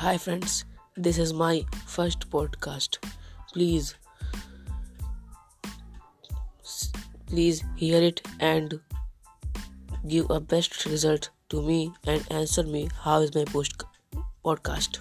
Hi, friends. This is my first podcast. Please, please hear it and give a best result to me and answer me how is my post podcast.